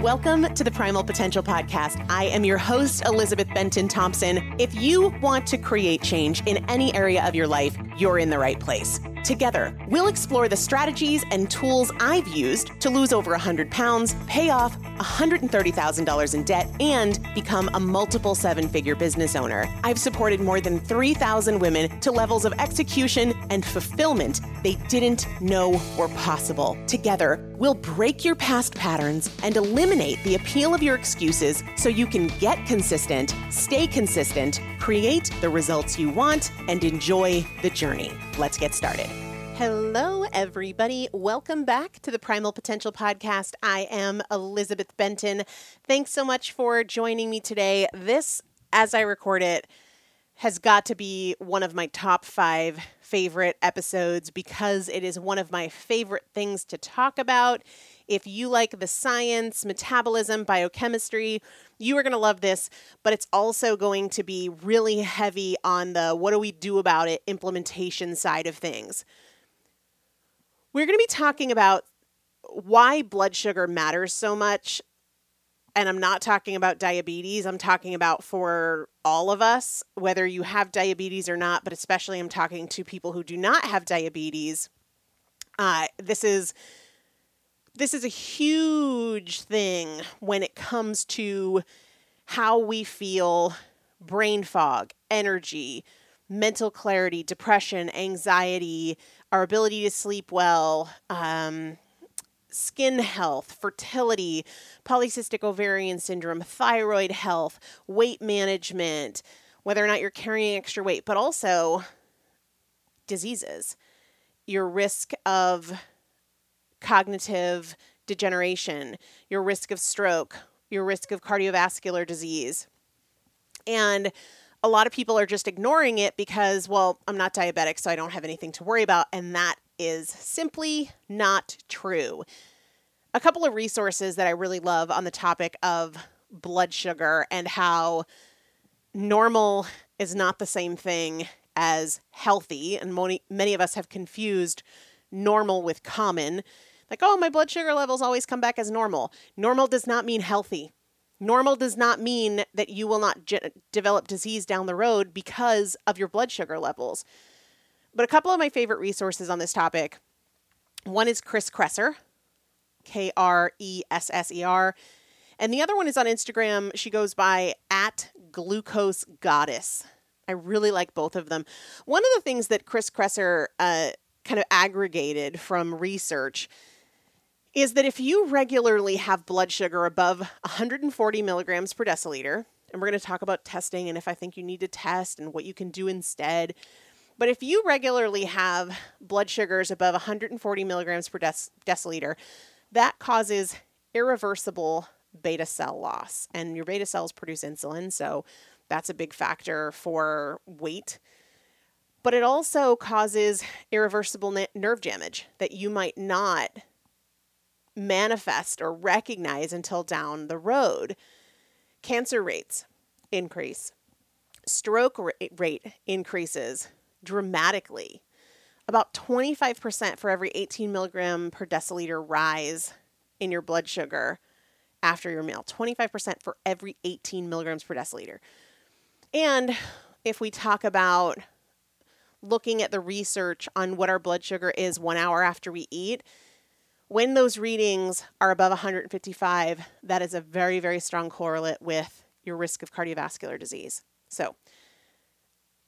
Welcome to the Primal Potential Podcast. I am your host, Elizabeth Benton Thompson. If you want to create change in any area of your life, you're in the right place. Together, we'll explore the strategies and tools I've used to lose over 100 pounds, pay off $130,000 in debt, and become a multiple seven figure business owner. I've supported more than 3,000 women to levels of execution and fulfillment they didn't know were possible. Together, we'll break your past patterns and eliminate the appeal of your excuses so you can get consistent, stay consistent, create the results you want, and enjoy the journey. Let's get started. Hello, everybody. Welcome back to the Primal Potential Podcast. I am Elizabeth Benton. Thanks so much for joining me today. This, as I record it, has got to be one of my top five favorite episodes because it is one of my favorite things to talk about. If you like the science, metabolism, biochemistry, you are going to love this, but it's also going to be really heavy on the what do we do about it implementation side of things. We're going to be talking about why blood sugar matters so much. And I'm not talking about diabetes. I'm talking about for all of us, whether you have diabetes or not, but especially I'm talking to people who do not have diabetes. Uh, this is this is a huge thing when it comes to how we feel brain fog, energy, mental clarity, depression, anxiety, our ability to sleep well, um, skin health, fertility, polycystic ovarian syndrome, thyroid health, weight management, whether or not you're carrying extra weight, but also diseases, your risk of cognitive degeneration, your risk of stroke, your risk of cardiovascular disease. And a lot of people are just ignoring it because, well, I'm not diabetic, so I don't have anything to worry about. And that is simply not true. A couple of resources that I really love on the topic of blood sugar and how normal is not the same thing as healthy. And many, many of us have confused normal with common. Like, oh, my blood sugar levels always come back as normal. Normal does not mean healthy. Normal does not mean that you will not ge- develop disease down the road because of your blood sugar levels. But a couple of my favorite resources on this topic one is Chris Kresser, K R E S S E R. And the other one is on Instagram. She goes by at glucose goddess. I really like both of them. One of the things that Chris Kresser uh, kind of aggregated from research is that if you regularly have blood sugar above 140 milligrams per deciliter, and we're going to talk about testing and if I think you need to test and what you can do instead. But if you regularly have blood sugars above 140 milligrams per dec- deciliter, that causes irreversible beta cell loss. And your beta cells produce insulin, so that's a big factor for weight. But it also causes irreversible nerve damage that you might not manifest or recognize until down the road. Cancer rates increase, stroke rate increases dramatically. About 25% for every 18 milligram per deciliter rise in your blood sugar after your meal. 25% for every 18 milligrams per deciliter. And if we talk about looking at the research on what our blood sugar is one hour after we eat, when those readings are above 155, that is a very, very strong correlate with your risk of cardiovascular disease. So,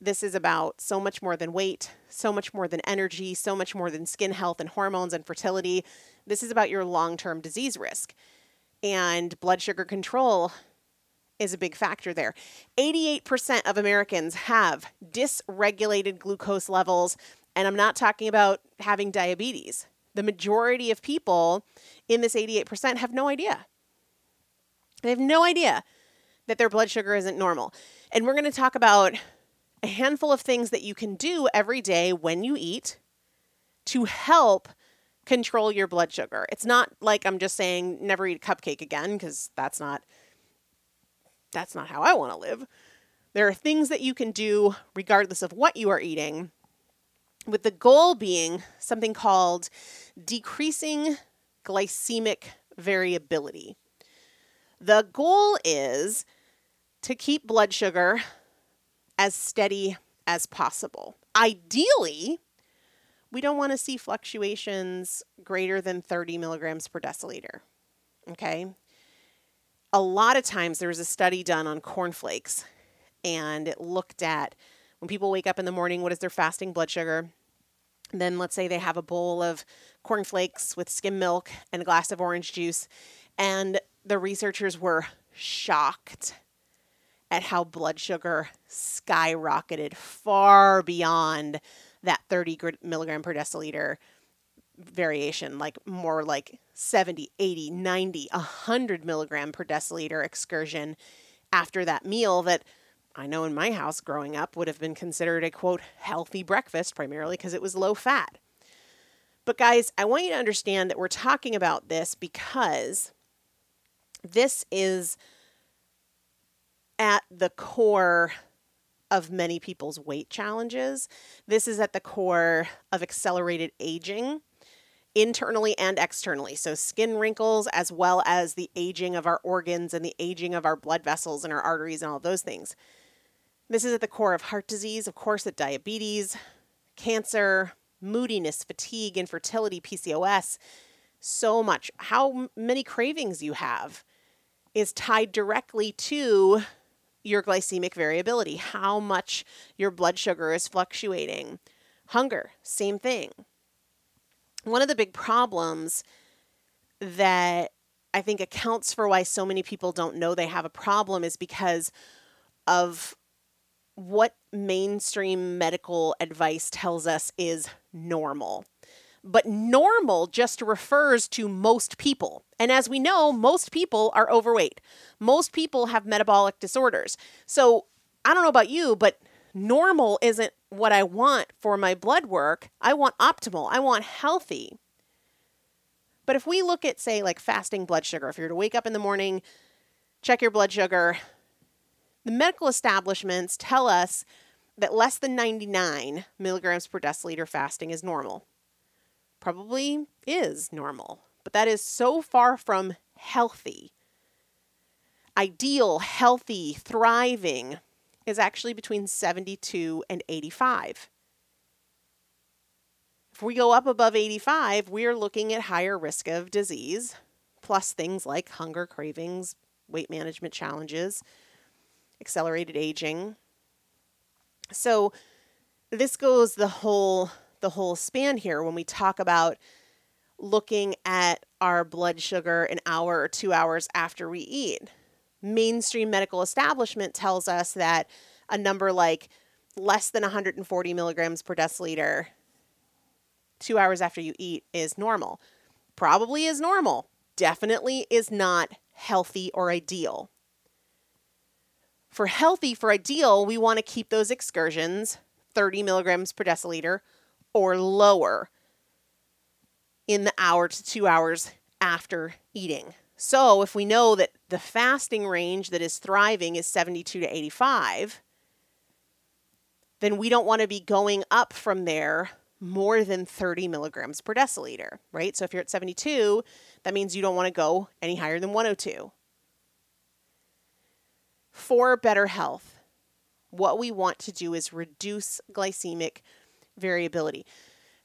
this is about so much more than weight, so much more than energy, so much more than skin health and hormones and fertility. This is about your long term disease risk. And blood sugar control is a big factor there. 88% of Americans have dysregulated glucose levels. And I'm not talking about having diabetes the majority of people in this 88% have no idea. They have no idea that their blood sugar isn't normal. And we're going to talk about a handful of things that you can do every day when you eat to help control your blood sugar. It's not like I'm just saying never eat a cupcake again because that's not that's not how I want to live. There are things that you can do regardless of what you are eating with the goal being something called decreasing glycemic variability. The goal is to keep blood sugar as steady as possible. ideally, we don't want to see fluctuations greater than 30 milligrams per deciliter. Okay. A lot of times there was a study done on cornflakes and it looked at when people wake up in the morning, what is their fasting blood sugar? Then let's say they have a bowl of cornflakes with skim milk and a glass of orange juice. And the researchers were shocked at how blood sugar skyrocketed far beyond that 30 milligram per deciliter variation, like more like 70, 80, 90, 100 milligram per deciliter excursion after that meal that I know in my house growing up would have been considered a quote healthy breakfast primarily because it was low fat. But guys, I want you to understand that we're talking about this because this is at the core of many people's weight challenges. This is at the core of accelerated aging internally and externally. So, skin wrinkles, as well as the aging of our organs and the aging of our blood vessels and our arteries and all those things. This is at the core of heart disease, of course, at diabetes, cancer, moodiness, fatigue, infertility, PCOS. So much. How many cravings you have is tied directly to your glycemic variability, how much your blood sugar is fluctuating. Hunger, same thing. One of the big problems that I think accounts for why so many people don't know they have a problem is because of what mainstream medical advice tells us is normal but normal just refers to most people. And as we know, most people are overweight. Most people have metabolic disorders. So I don't know about you, but normal isn't what I want for my blood work. I want optimal, I want healthy. But if we look at, say, like fasting blood sugar, if you're to wake up in the morning, check your blood sugar, the medical establishments tell us that less than 99 milligrams per deciliter fasting is normal probably is normal, but that is so far from healthy. Ideal, healthy, thriving is actually between 72 and 85. If we go up above 85, we're looking at higher risk of disease, plus things like hunger cravings, weight management challenges, accelerated aging. So this goes the whole the whole span here when we talk about looking at our blood sugar an hour or two hours after we eat. Mainstream medical establishment tells us that a number like less than 140 milligrams per deciliter two hours after you eat is normal. Probably is normal. Definitely is not healthy or ideal. For healthy, for ideal, we want to keep those excursions 30 milligrams per deciliter or lower in the hour to two hours after eating. So, if we know that the fasting range that is thriving is 72 to 85, then we don't want to be going up from there more than 30 milligrams per deciliter, right? So, if you're at 72, that means you don't want to go any higher than 102. For better health, what we want to do is reduce glycemic variability.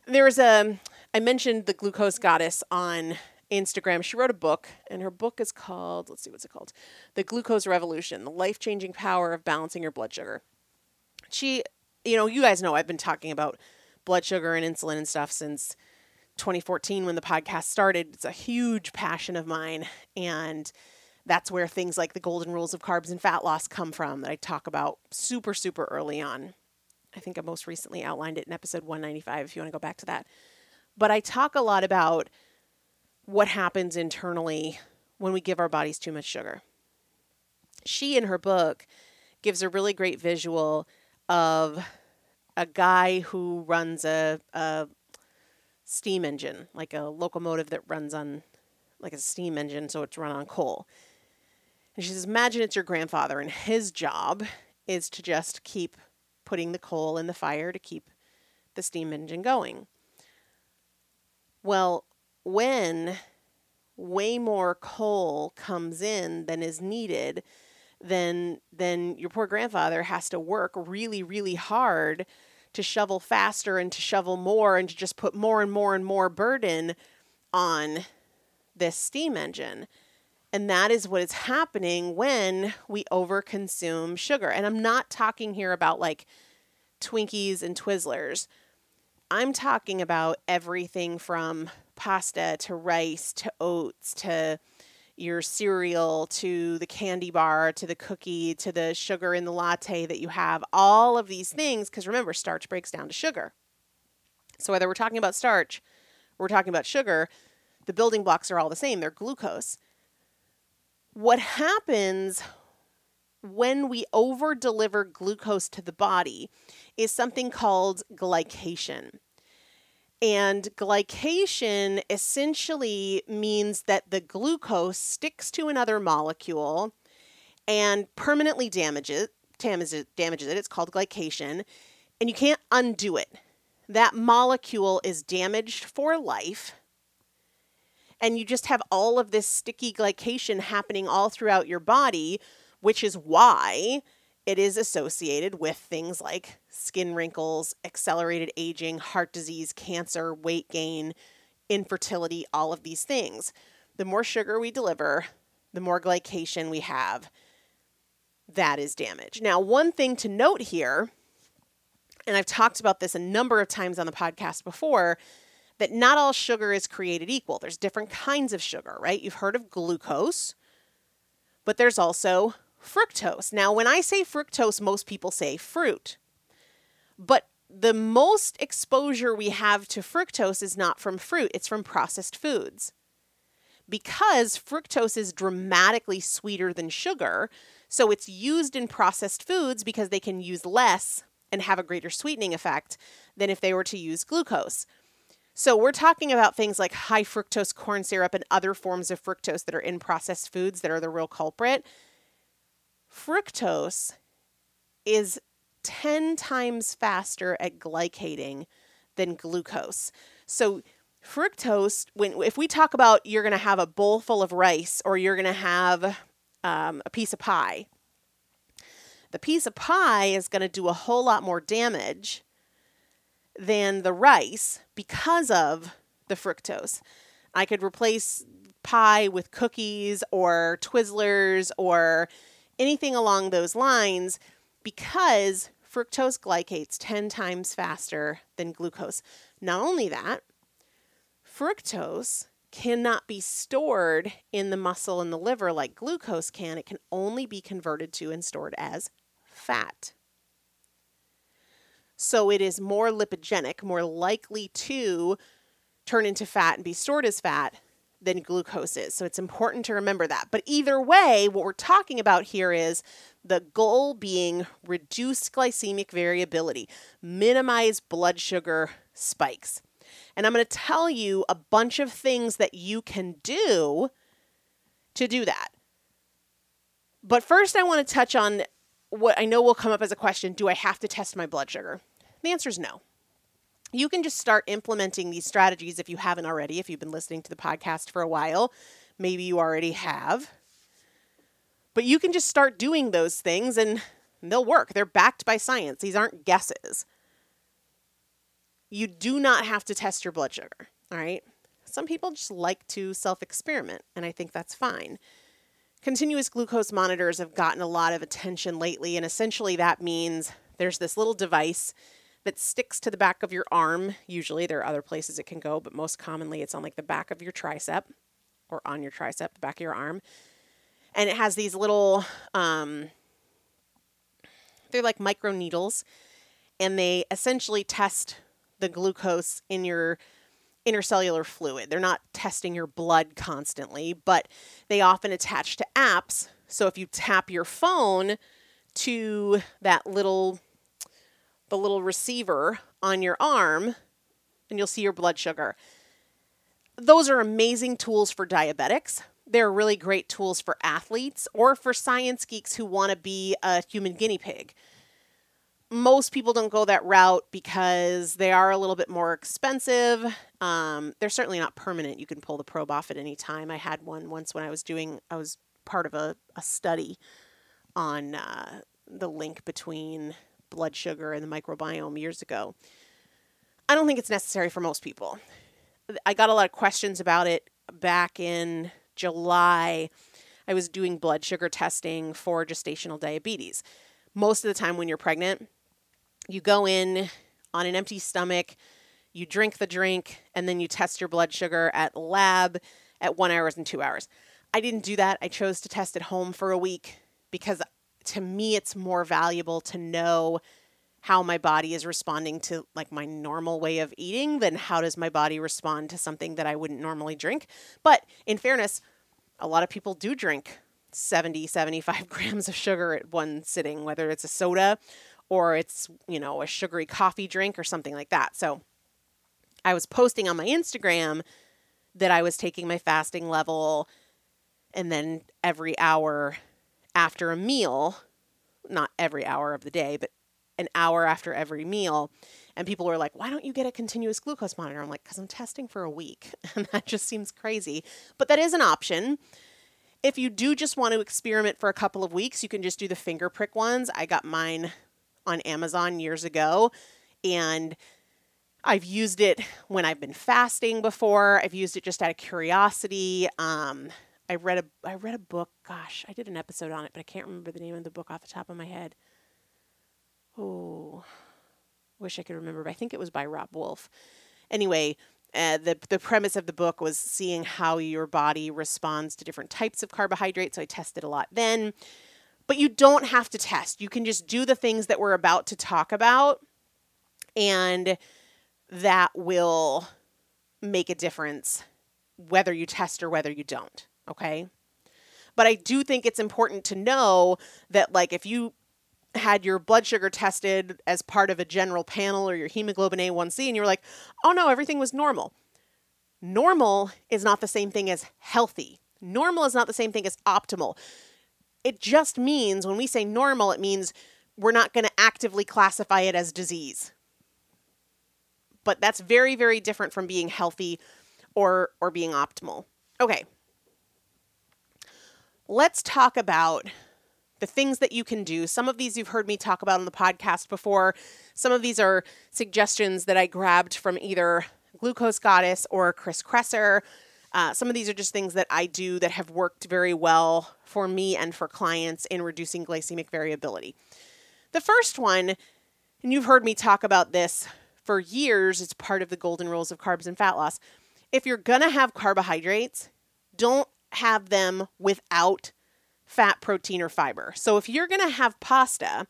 There's a, I mentioned the glucose goddess on Instagram. She wrote a book, and her book is called, let's see what's it called The Glucose Revolution The Life Changing Power of Balancing Your Blood Sugar. She, you know, you guys know I've been talking about blood sugar and insulin and stuff since 2014 when the podcast started. It's a huge passion of mine. And that's where things like the golden rules of carbs and fat loss come from that I talk about super, super early on. I think I most recently outlined it in episode 195 if you want to go back to that. But I talk a lot about what happens internally when we give our bodies too much sugar. She, in her book, gives a really great visual of a guy who runs a, a steam engine, like a locomotive that runs on like a steam engine, so it's run on coal. And she says, Imagine it's your grandfather, and his job is to just keep putting the coal in the fire to keep the steam engine going. Well, when way more coal comes in than is needed, then then your poor grandfather has to work really really hard to shovel faster and to shovel more and to just put more and more and more burden on this steam engine. And that is what is happening when we overconsume sugar. And I'm not talking here about like Twinkies and Twizzlers. I'm talking about everything from pasta to rice to oats to your cereal to the candy bar to the cookie to the sugar in the latte that you have, all of these things, because remember, starch breaks down to sugar. So whether we're talking about starch or we're talking about sugar, the building blocks are all the same, they're glucose. What happens when we over deliver glucose to the body is something called glycation. And glycation essentially means that the glucose sticks to another molecule and permanently damages, damages, damages it. It's called glycation. And you can't undo it. That molecule is damaged for life. And you just have all of this sticky glycation happening all throughout your body, which is why it is associated with things like skin wrinkles, accelerated aging, heart disease, cancer, weight gain, infertility, all of these things. The more sugar we deliver, the more glycation we have. That is damage. Now, one thing to note here, and I've talked about this a number of times on the podcast before, that not all sugar is created equal. There's different kinds of sugar, right? You've heard of glucose, but there's also fructose. Now, when I say fructose, most people say fruit. But the most exposure we have to fructose is not from fruit, it's from processed foods. Because fructose is dramatically sweeter than sugar, so it's used in processed foods because they can use less and have a greater sweetening effect than if they were to use glucose. So we're talking about things like high fructose corn syrup and other forms of fructose that are in processed foods that are the real culprit. Fructose is 10 times faster at glycating than glucose. So fructose when if we talk about you're going to have a bowl full of rice or you're going to have um, a piece of pie the piece of pie is going to do a whole lot more damage than the rice because of the fructose i could replace pie with cookies or twizzlers or anything along those lines because fructose glycates 10 times faster than glucose. Not only that, fructose cannot be stored in the muscle and the liver like glucose can. It can only be converted to and stored as fat. So it is more lipogenic, more likely to turn into fat and be stored as fat than glucose is. So it's important to remember that. But either way, what we're talking about here is the goal being reduce glycemic variability, minimize blood sugar spikes. And I'm going to tell you a bunch of things that you can do to do that. But first, I want to touch on what I know will come up as a question do I have to test my blood sugar? The answer is no you can just start implementing these strategies if you haven't already, if you've been listening to the podcast for a while. Maybe you already have. But you can just start doing those things and they'll work. They're backed by science. These aren't guesses. You do not have to test your blood sugar, all right? Some people just like to self experiment, and I think that's fine. Continuous glucose monitors have gotten a lot of attention lately, and essentially that means there's this little device that sticks to the back of your arm. Usually, there are other places it can go, but most commonly it's on like the back of your tricep or on your tricep, the back of your arm. And it has these little, um, they're like micro needles, and they essentially test the glucose in your intercellular fluid. They're not testing your blood constantly, but they often attach to apps. So if you tap your phone to that little the little receiver on your arm and you'll see your blood sugar. Those are amazing tools for diabetics. They're really great tools for athletes or for science geeks who want to be a human guinea pig. Most people don't go that route because they are a little bit more expensive. Um, they're certainly not permanent. You can pull the probe off at any time. I had one once when I was doing, I was part of a, a study on uh, the link between blood sugar and the microbiome years ago. I don't think it's necessary for most people. I got a lot of questions about it back in July. I was doing blood sugar testing for gestational diabetes. Most of the time, when you're pregnant, you go in on an empty stomach, you drink the drink, and then you test your blood sugar at lab at one hours and two hours. I didn't do that. I chose to test at home for a week because to me, it's more valuable to know how my body is responding to like my normal way of eating than how does my body respond to something that I wouldn't normally drink. But in fairness, a lot of people do drink 70, 75 grams of sugar at one sitting, whether it's a soda or it's, you know, a sugary coffee drink or something like that. So I was posting on my Instagram that I was taking my fasting level and then every hour after a meal, not every hour of the day, but an hour after every meal. And people were like, why don't you get a continuous glucose monitor? I'm like, because I'm testing for a week. And that just seems crazy. But that is an option. If you do just want to experiment for a couple of weeks, you can just do the finger prick ones. I got mine on Amazon years ago. And I've used it when I've been fasting before. I've used it just out of curiosity. Um, I read a I read a book. Gosh, I did an episode on it, but I can't remember the name of the book off the top of my head. Oh, wish I could remember. But I think it was by Robb Wolf. Anyway, uh, the the premise of the book was seeing how your body responds to different types of carbohydrates. So I tested a lot then. But you don't have to test. You can just do the things that we're about to talk about, and that will make a difference whether you test or whether you don't. Okay. But I do think it's important to know that, like, if you had your blood sugar tested as part of a general panel or your hemoglobin A1C and you were like, oh no, everything was normal. Normal is not the same thing as healthy. Normal is not the same thing as optimal. It just means when we say normal, it means we're not going to actively classify it as disease. But that's very, very different from being healthy or, or being optimal. Okay. Let's talk about the things that you can do. Some of these you've heard me talk about on the podcast before. Some of these are suggestions that I grabbed from either Glucose Goddess or Chris Kresser. Uh, some of these are just things that I do that have worked very well for me and for clients in reducing glycemic variability. The first one, and you've heard me talk about this for years, it's part of the golden rules of carbs and fat loss. If you're to have carbohydrates, don't have them without fat, protein, or fiber. So if you're going to have pasta,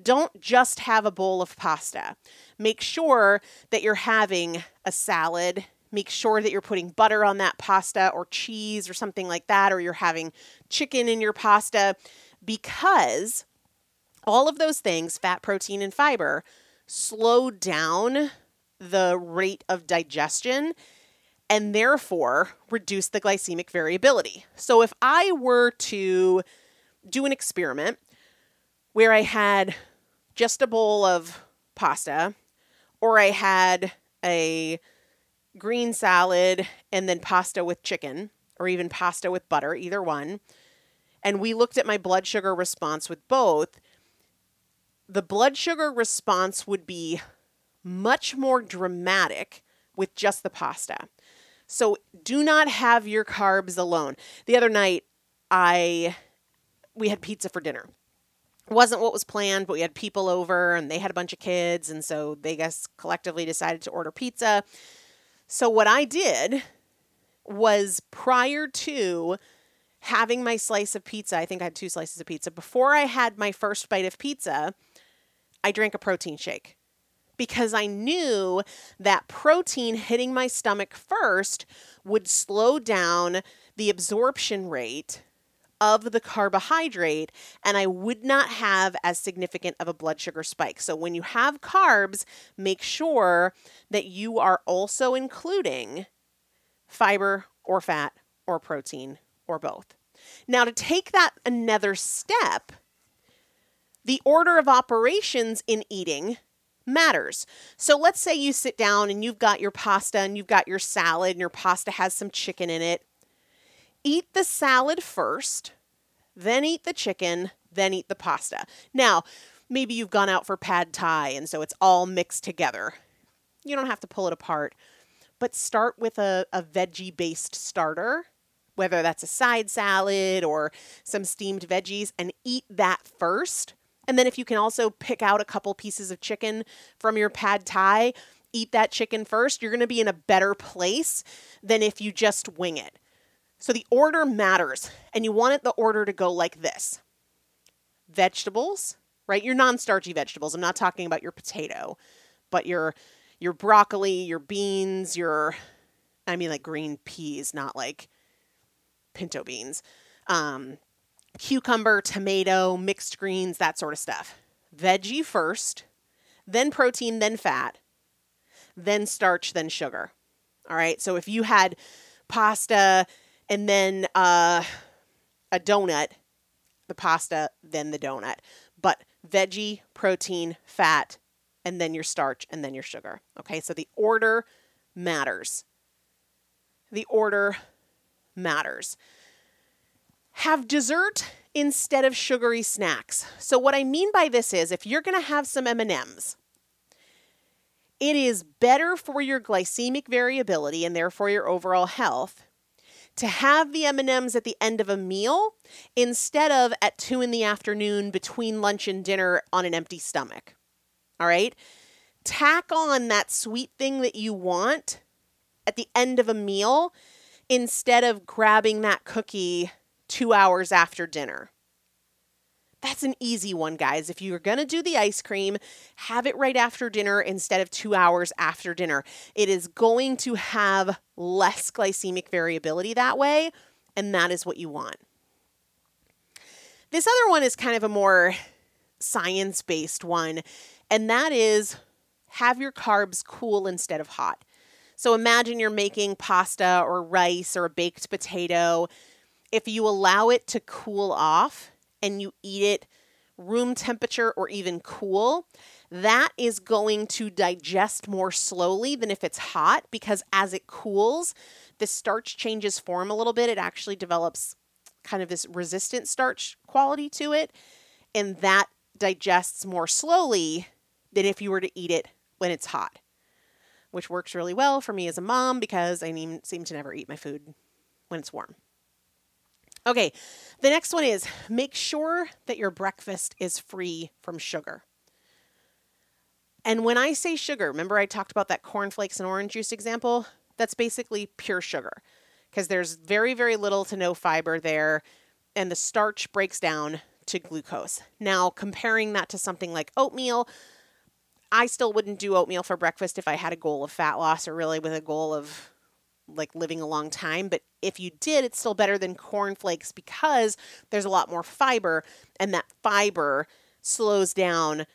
don't just have a bowl of pasta. Make sure that you're having a salad. Make sure that you're putting butter on that pasta or cheese or something like that, or you're having chicken in your pasta because all of those things, fat, protein, and fiber, slow down the rate of digestion and therefore reduce the glycemic variability. So if I were to do an experiment where I had just a bowl of pasta or I had a green salad and then pasta with chicken or even pasta with butter, either one, and we looked at my blood sugar response with both, the blood sugar response would be much more dramatic with just the pasta. So do not have your carbs alone. The other night, I we had pizza for dinner. It wasn't what was planned, but we had people over and they had a bunch of kids, and so they guess collectively decided to order pizza. So what I did was prior to having my slice of pizza, I think I had two slices of pizza. Before I had my first bite of pizza, I drank a protein shake because I knew that protein hitting my stomach first would slow down the absorption rate of the carbohydrate and I would not have as significant of a blood sugar spike. So when you have carbs, make sure that you are also including fiber or fat or protein or both. Now, to take that another step, the order of operations in eating matters. So let's say you sit down and you've got your pasta and you've got your salad and your pasta has some chicken in it. Eat the salad first, then eat the chicken, then eat the pasta. Now, maybe you've gone out for pad thai and so it's all mixed together. You don't have to pull it apart, but start with a, a veggie based starter, whether that's a side salad or some steamed veggies, and eat that first. And then if you can also pick out a couple pieces of chicken from your pad thai, eat that chicken first, you're going to be in a better place than if you just wing it. So the order matters, and you want it the order to go like this vegetables, right? Your non starchy vegetables. I'm not talking about your potato, but your your broccoli, your beans, your I mean like green peas, not like pinto beans. Um, cucumber, tomato, mixed greens, that sort of stuff. Veggie first, then protein, then fat, then starch, then sugar. All right. So if you had pasta and then uh, a donut, the pasta, then the donut. But veggie, protein, fat, and then your starch, and then your sugar. Okay. So the order matters. The order matters. Have dessert instead of sugary snacks. So what I mean by this is if you're going to have some M&Ms, it is better for your glycemic variability and therefore your overall health to have the M&Ms at the end of a meal instead of at 2 in the afternoon between lunch and dinner on an empty stomach. All right? Tack on that sweet thing that you want at the end of a meal instead of grabbing that cookie 2 hours after dinner. That's an easy one, guys. If you're going to do the ice cream, have it right after dinner instead of two hours after dinner. It is going to have less glycemic variability that way, and that is what you want. This other one is kind of a more science based one, and that is have your carbs cool instead of hot. So imagine you're making pasta or rice or a baked potato. If you allow it to cool off, and you eat it room temperature or even cool, that is going to digest more slowly than if it's hot because as it cools, the starch changes form a little bit. It actually develops kind of this resistant starch quality to it, and that digests more slowly than if you were to eat it when it's hot, which works really well for me as a mom because I seem to never eat my food when it's warm. Okay, the next one is make sure that your breakfast is free from sugar. And when I say sugar, remember I talked about that cornflakes and orange juice example? That's basically pure sugar because there's very, very little to no fiber there, and the starch breaks down to glucose. Now, comparing that to something like oatmeal, I still wouldn't do oatmeal for breakfast if I had a goal of fat loss or really with a goal of like living a long time. But if you did, it's still better than cornflakes because there's a lot more fiber, and that fiber slows down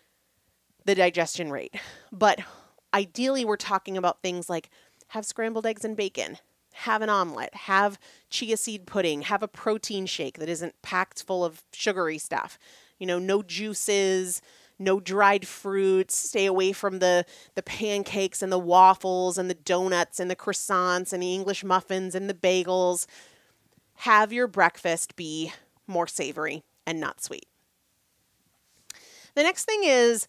the digestion rate. But ideally, we're talking about things like have scrambled eggs and bacon, have an omelet, have chia seed pudding, have a protein shake that isn't packed full of sugary stuff. You know, no juices, no dried fruits, stay away from the, the pancakes and the waffles and the donuts and the croissants and the English muffins and the bagels. Have your breakfast be more savory and not sweet. The next thing is,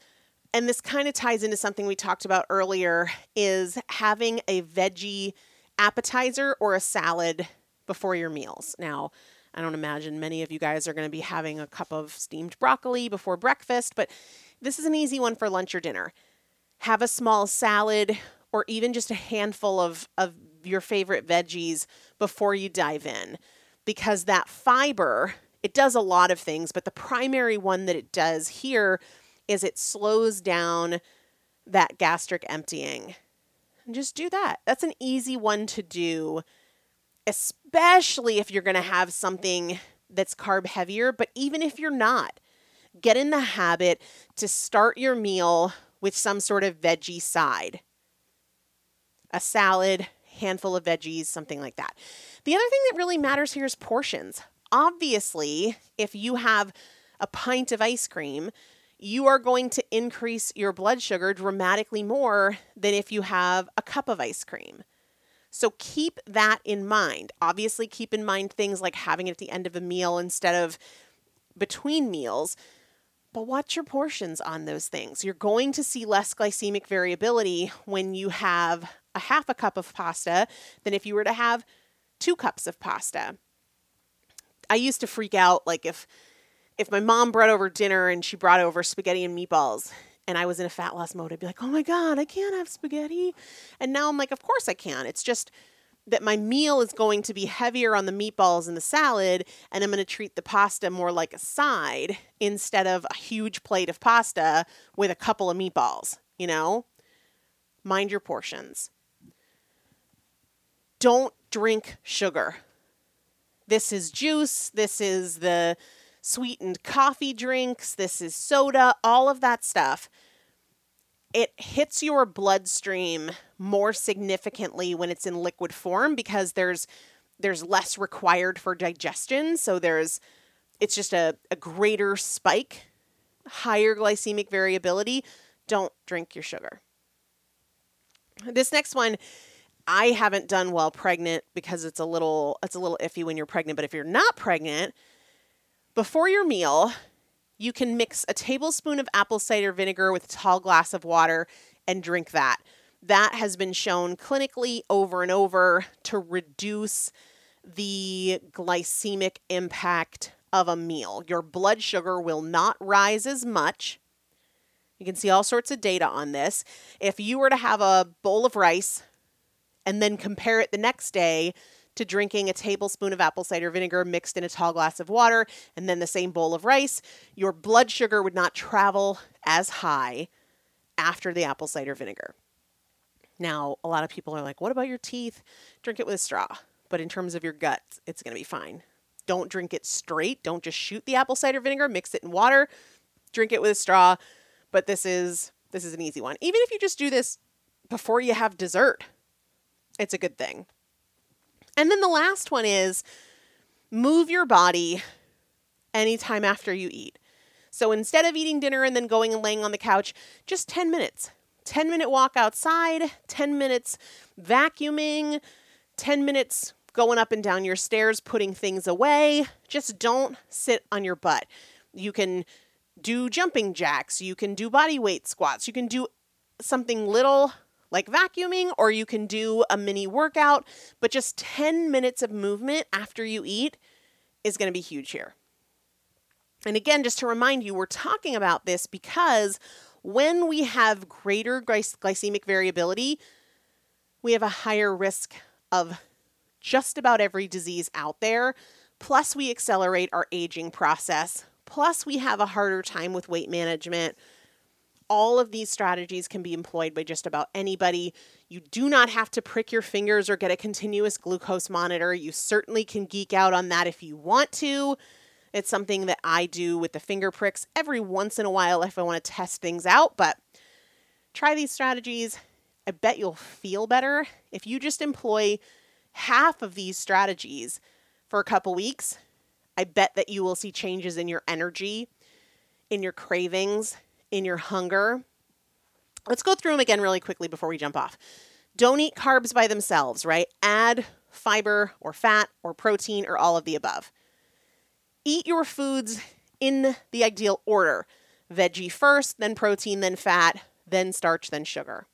and this kind of ties into something we talked about earlier, is having a veggie appetizer or a salad before your meals. Now, I don't imagine many of you guys are going to be having a cup of steamed broccoli before breakfast, but this is an easy one for lunch or dinner. Have a small salad or even just a handful of, of your favorite veggies before you dive in because that fiber, it does a lot of things, but the primary one that it does here is it slows down that gastric emptying. And just do that. That's an easy one to do especially if you're going to have something that's carb heavier, but even if you're not, get in the habit to start your meal with some sort of veggie side. A salad, handful of veggies, something like that. The other thing that really matters here is portions. Obviously, if you have a pint of ice cream, you are going to increase your blood sugar dramatically more than if you have a cup of ice cream. So keep that in mind. Obviously, keep in mind things like having it at the end of a meal instead of between meals. But watch your portions on those things. You're going to see less glycemic variability when you have a half a cup of pasta than if you were to have two cups of pasta. I used to freak out like if if my mom brought over dinner and she brought over spaghetti and meatballs and I was in a fat loss mode, I'd be like, "Oh my god, I can't have spaghetti." And now I'm like, "Of course I can." It's just that my meal is going to be heavier on the meatballs and the salad, and I'm going to treat the pasta more like a side instead of a huge plate of pasta with a couple of meatballs, you know? Mind your portions. Don't drink sugar. This is juice, this is the sweetened coffee drinks, this is soda, all of that stuff it hits your bloodstream more significantly when it's in liquid form because there's there's less required for digestion. So there's it's just a, a greater spike higher glycemic variability. Don't drink your sugar. This next one i haven't done while pregnant because it's a little it's a little iffy when you're pregnant but if you're not pregnant before your meal you can mix a tablespoon of apple cider vinegar with a tall glass of water and drink that. That has been shown clinically over and over to reduce the glycemic impact of a meal. Your blood sugar will not rise as much. You can see all sorts of data on this. If you were to have a bowl of rice and then compare it the next day to drinking a tablespoon of apple cider vinegar mixed in a tall glass of water and then the same bowl of rice, your blood sugar would not travel as high after the apple cider vinegar. Now, a lot of people are like, what about your teeth? Drink it with a straw. But in terms of your gut, it's going to be fine. Don't drink it straight. Don't just shoot the apple cider vinegar, mix it in water, drink it with a straw. But this is this is an easy one. Even if you just do this before you have dessert, it's a good thing. And then the last one is move your body anytime after you eat. So instead of eating dinner and then going and laying on the couch, just 10 minutes. 10 minute walk outside, 10 minutes vacuuming, 10 minutes going up and down your stairs, putting things away. Just don't sit on your butt. You can do jumping jacks, you can do body weight squats, you can do something little like vacuuming, or you can do a mini workout, but just 10 minutes of movement after you eat is going to be huge here. And again, just to remind you, we're talking about this because when we have greater glycemic variability, we have a higher risk of just about every disease out there. Plus, we accelerate our aging process. Plus, we have a harder time with weight management all of these strategies can be employed by just about anybody. You do not have to prick your fingers or get a continuous glucose monitor. You certainly can geek out on that if you want to. It's something that I do with the finger pricks every once in a while if I want to test things out, but try these strategies. I bet you'll feel better if you just employ half of these strategies for a couple weeks. I bet that you will see changes in your energy, in your cravings, in your hunger. Let's go through them again really quickly before we jump off. Don't eat carbs by themselves, right? Add fiber or fat or protein or all of the above. Eat your foods in the ideal order veggie first, then protein, then fat, then starch, then sugar.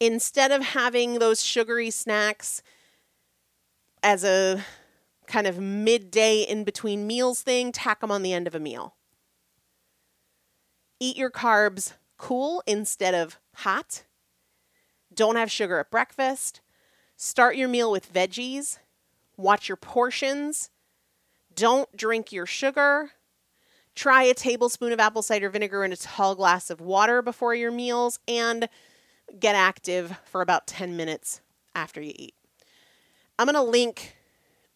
Instead of having those sugary snacks as a kind of midday in between meals thing, tack them on the end of a meal. Eat your carbs cool instead of hot. Don't have sugar at breakfast. Start your meal with veggies. Watch your portions. Don't drink your sugar. Try a tablespoon of apple cider vinegar in a tall glass of water before your meals and get active for about 10 minutes after you eat. I'm going to link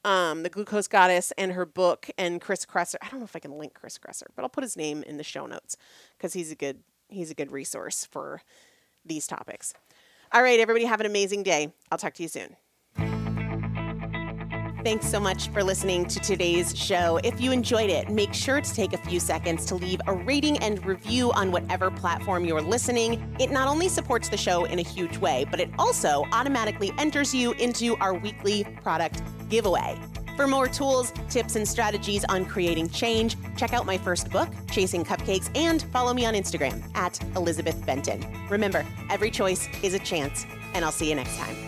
um, the Glucose Goddess and her book and Chris Kresser. I don't know if I can link Chris Kresser, but I'll put his name in the show notes because he's a good he's a good resource for these topics. All right, everybody, have an amazing day. I'll talk to you soon. Thanks so much for listening to today's show. If you enjoyed it, make sure to take a few seconds to leave a rating and review on whatever platform you're listening. It not only supports the show in a huge way, but it also automatically enters you into our weekly product giveaway. For more tools, tips, and strategies on creating change, check out my first book, Chasing Cupcakes, and follow me on Instagram at Elizabeth Benton. Remember, every choice is a chance, and I'll see you next time.